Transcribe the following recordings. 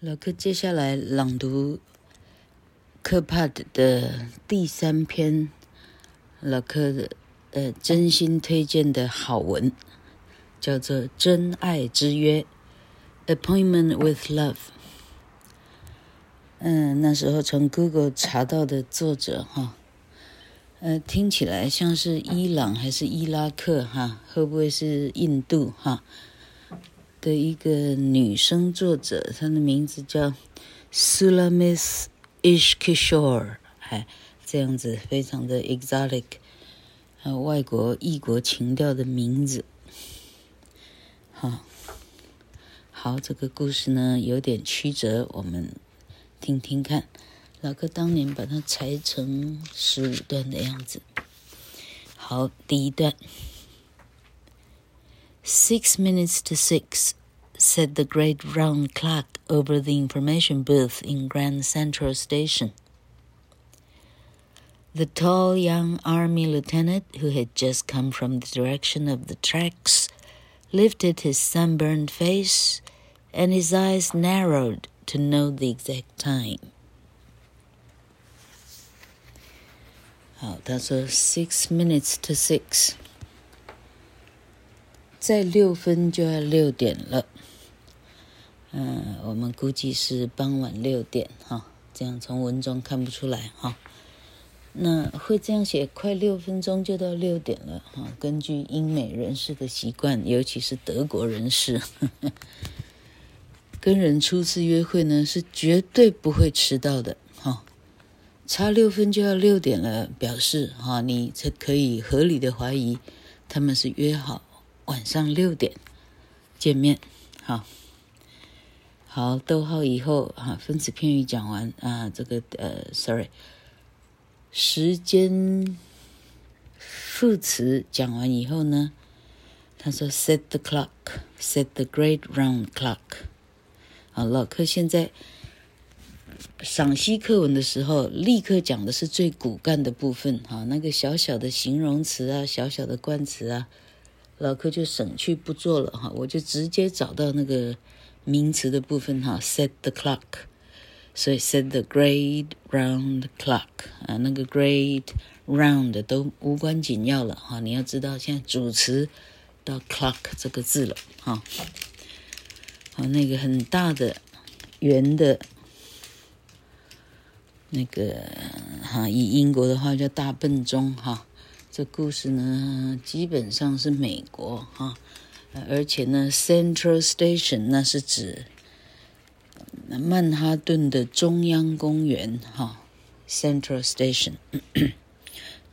老柯接下来朗读柯帕的第三篇，老柯的呃真心推荐的好文，叫做《真爱之约》（Appointment with Love）。嗯，那时候从 Google 查到的作者哈，呃，听起来像是伊朗还是伊拉克哈？会不会是印度哈？的一个女生作者，她的名字叫 Sulamis Ishkishor，哎，这样子非常的 exotic，还有外国异国情调的名字。好，好，这个故事呢有点曲折，我们听听看。老哥当年把它裁成十五段的样子。好，第一段。Six minutes to six, said the great round clock over the information booth in Grand Central Station. The tall young army lieutenant, who had just come from the direction of the tracks, lifted his sunburned face, and his eyes narrowed to know the exact time. 好，他说 six minutes to six。再六分就要六点了， 嗯，我们估计是傍晚六点哈，这样从文中看不出来哈。那会这样写，快六分钟就到六点了哈。根据英美人士的习惯，尤其是德国人士，跟人初次约会呢是绝对不会迟到的哈。差六分就要六点了，表示哈你才可以合理的怀疑他们是约好。晚上六点见面，好，好，逗号以后啊，分词片语讲完啊，这个呃，sorry，时间副词讲完以后呢，他说 set the clock，set the great round clock。好，老柯现在赏析课文的时候，立刻讲的是最骨干的部分，哈，那个小小的形容词啊，小小的冠词啊。老柯就省去不做了哈，我就直接找到那个名词的部分哈，set the clock，所以 set the great round clock 啊，那个 great round 都无关紧要了哈，你要知道现在主词到 clock 这个字了哈，好，那个很大的圆的，那个哈，以英国的话叫大笨钟哈。这故事呢，基本上是美国哈，而且呢，Central Station 那是指曼哈顿的中央公园哈，Central Station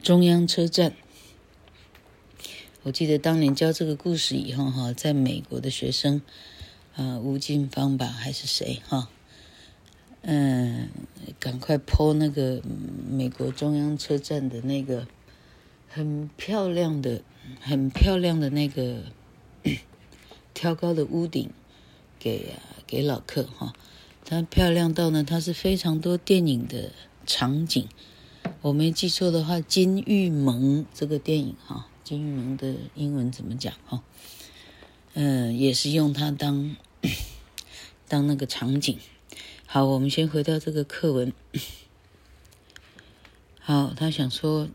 中央车站。我记得当年教这个故事以后哈，在美国的学生啊，吴静芳吧还是谁哈，嗯，赶快 po 那个美国中央车站的那个。很漂亮的，很漂亮的那个挑高的屋顶，给啊给老客哈，它漂亮到呢，它是非常多电影的场景。我没记错的话，《金玉盟》这个电影哈，《金玉盟》的英文怎么讲哈？嗯，也是用它当 当那个场景。好，我们先回到这个课文。好，他想说。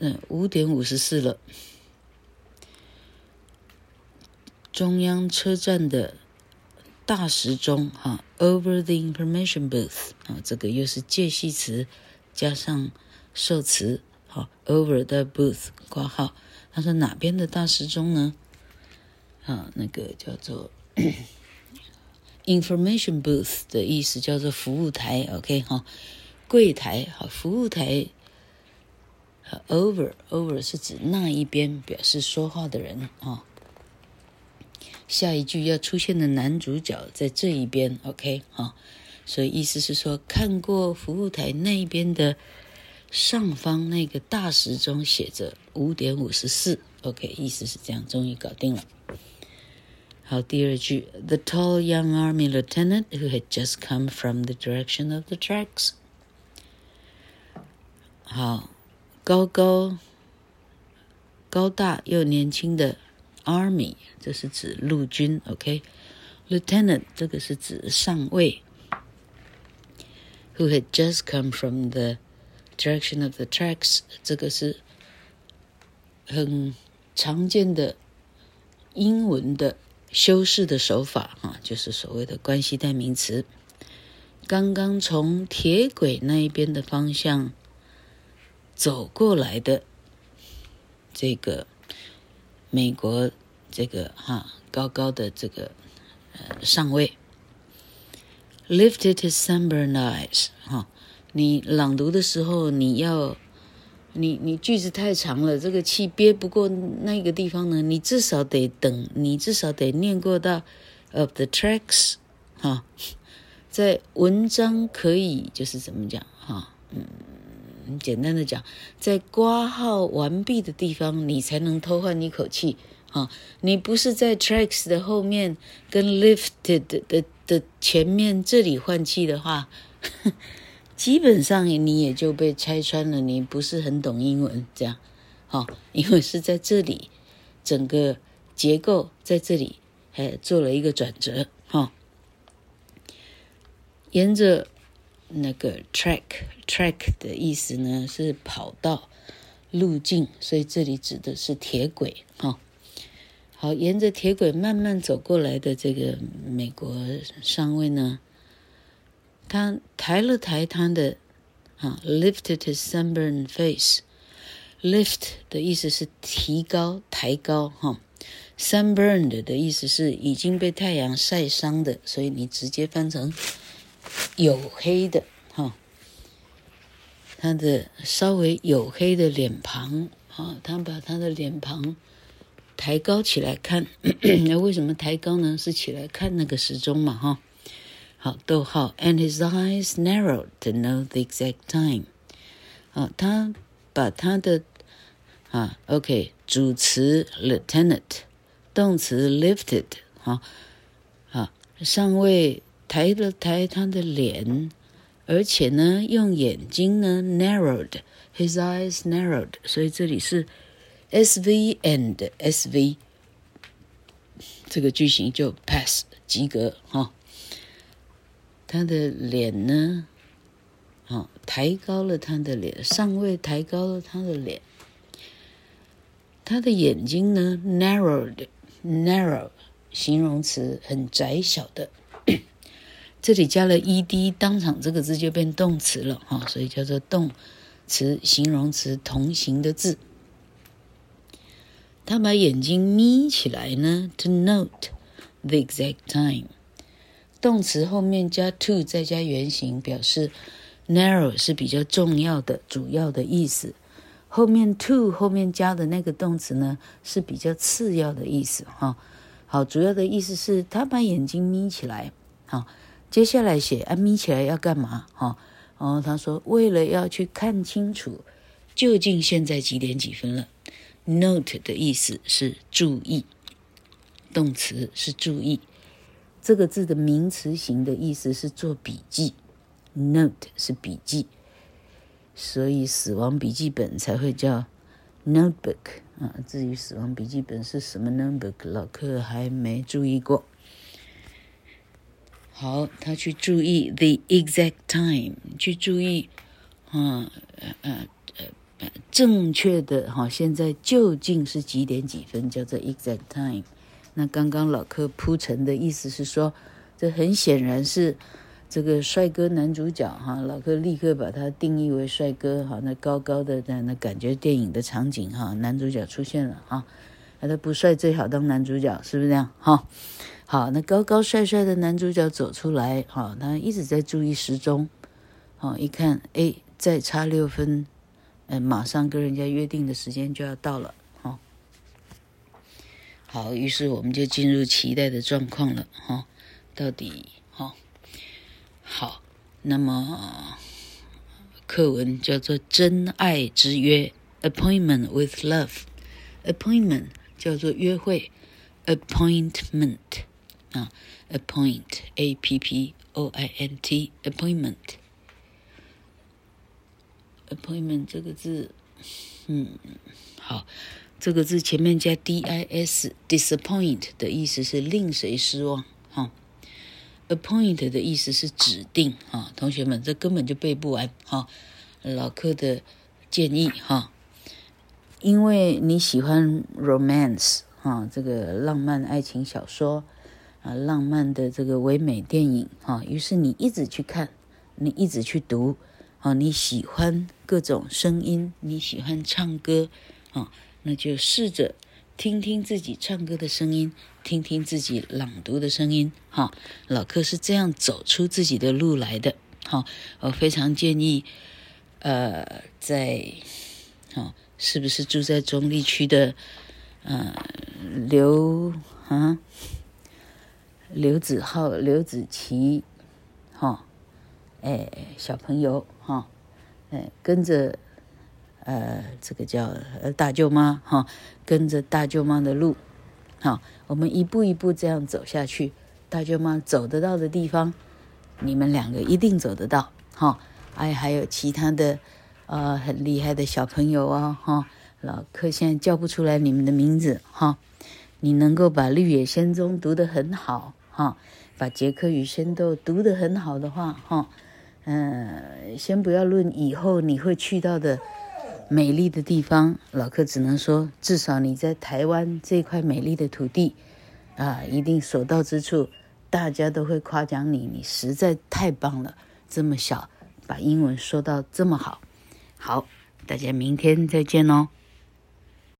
嗯，五点五十四了。中央车站的大时钟，哈，over the information booth，啊，这个又是介系词加上受词，好，over the booth，括号。他说哪边的大时钟呢？啊，那个叫做 information booth 的意思叫做服务台，OK，哈，柜台，好，服务台。Over over 是指那一边，表示说话的人啊、下一句要出现的男主角在这一边，OK 啊、所以意思是说，看过服务台那一边的上方那个大时钟写着五点五十四，OK，意思是这样，终于搞定了。好，第二句，The tall young army lieutenant who had just come from the direction of the tracks。好。高高、高大又年轻的 Army，这是指陆军，OK？Lieutenant 这个是指上尉 who had just come from the direction of the tracks，这个是很常见的英文的修饰的手法啊，就是所谓的关系代名词。刚刚从铁轨那一边的方向走过来的这个美国这个哈高高的这个呃上位，lifted his sunburned eyes 哈，你朗读的时候你要你你句子太长了，这个气憋不过那个地方呢，你至少得等，你至少得念过到 of the tracks 哈。在文章可以就是怎么讲哈，嗯，简单的讲，在括号完毕的地方，你才能偷换一口气啊。你不是在 tracks 的后面跟 lifted 的的，的前面这里换气的话，基本上你也就被拆穿了，你不是很懂英文这样，哈，因为是在这里，整个结构在这里还做了一个转折哈。沿着那个 track，track 的意思呢是跑道、路径，所以这里指的是铁轨哈。好，沿着铁轨慢慢走过来的这个美国上尉呢，他抬了抬他的啊，lifted his sunburned face。lift 的意思是提高、抬高哈。sunburned 的意思是已经被太阳晒伤的，所以你直接翻成。黝黑的哈，他的稍微黝黑的脸庞啊，他把他的脸庞抬高起来看，那为什么抬高呢？是起来看那个时钟嘛哈。好，逗号，and his eyes narrowed to know the exact time。啊，他把他的啊，OK，主词 lieutenant，动词 lifted，啊，啊，上尉。抬了抬他的脸，而且呢，用眼睛呢，narrowed，his eyes narrowed，所以这里是 SV and SV，这个句型就 pass 及格哈、他的脸呢，啊、抬高了他的脸，上位抬高了他的脸，他的眼睛呢，narrowed，narrow，形容词很窄小的。这里加了 ed，当场这个字就变动词了哈，所以叫做动词、形容词同形的字。他把眼睛眯起来呢，to note the exact time。动词后面加 to，再加原形，表示 narrow 是比较重要的、主要的意思。后面 to 后面加的那个动词呢，是比较次要的意思哈。好，主要的意思是他把眼睛眯起来，好。接下来写啊，眯起来要干嘛？哈，然后他说，为了要去看清楚，究竟现在几点几分了。Note 的意思是注意，动词是注意，这个字的名词型的意思是做笔记。Note 是笔记，所以死亡笔记本才会叫 notebook 啊。至于死亡笔记本是什么 notebook，老客还没注意过。好，他去注意 the exact time，去注意，啊，呃呃呃，正确的哈，现在究竟是几点几分，叫做 exact time。那刚刚老柯铺陈的意思是说，这很显然是这个帅哥男主角哈，老柯立刻把他定义为帅哥哈，那高高的那那感觉电影的场景哈，男主角出现了哈，那他不帅最好当男主角，是不是这样？哈？好，那高高帅帅的男主角走出来，好，他一直在注意时钟，好，一看，哎，再差六分，哎，马上跟人家约定的时间就要到了，好，好，于是我们就进入期待的状况了，哈，到底，哈，好，那么课文叫做《真爱之约》，Appointment with Love，Appointment 叫做约会，Appointment。啊，appoint，a p p o i n t，appointment，appointment 这个字，嗯，好，这个字前面加 d i s，disappoint 的意思是令谁失望，哈 appoint 的意思是指定哈，同学们这根本就背不完哈。老客的建议哈，因为你喜欢 romance 啊，这个浪漫爱情小说啊，浪漫的这个唯美电影啊，于是你一直去看，你一直去读啊，你喜欢各种声音，你喜欢唱歌啊，那就试着。听听自己唱歌的声音，听听自己朗读的声音，哈，老柯是这样走出自己的路来的，哈，我非常建议，呃，在，哈，是不是住在中立区的，呃，刘啊，刘子浩、刘子琪，哈，哎，小朋友，哈，哎，跟着。呃，这个叫呃大舅妈哈，跟着大舅妈的路，好，我们一步一步这样走下去。大舅妈走得到的地方，你们两个一定走得到，哈。哎，还有其他的，呃，很厉害的小朋友啊，哈。老柯现在叫不出来你们的名字，哈。你能够把《绿野仙踪》读得很好，哈，把《杰克与仙豆》读得很好的话，哈，嗯、先不要论以后你会去到的。美丽的地方，老柯只能说，至少你在台湾这块美丽的土地，啊，一定所到之处，大家都会夸奖你，你实在太棒了，这么小把英文说到这么好，好，大家明天再见喽。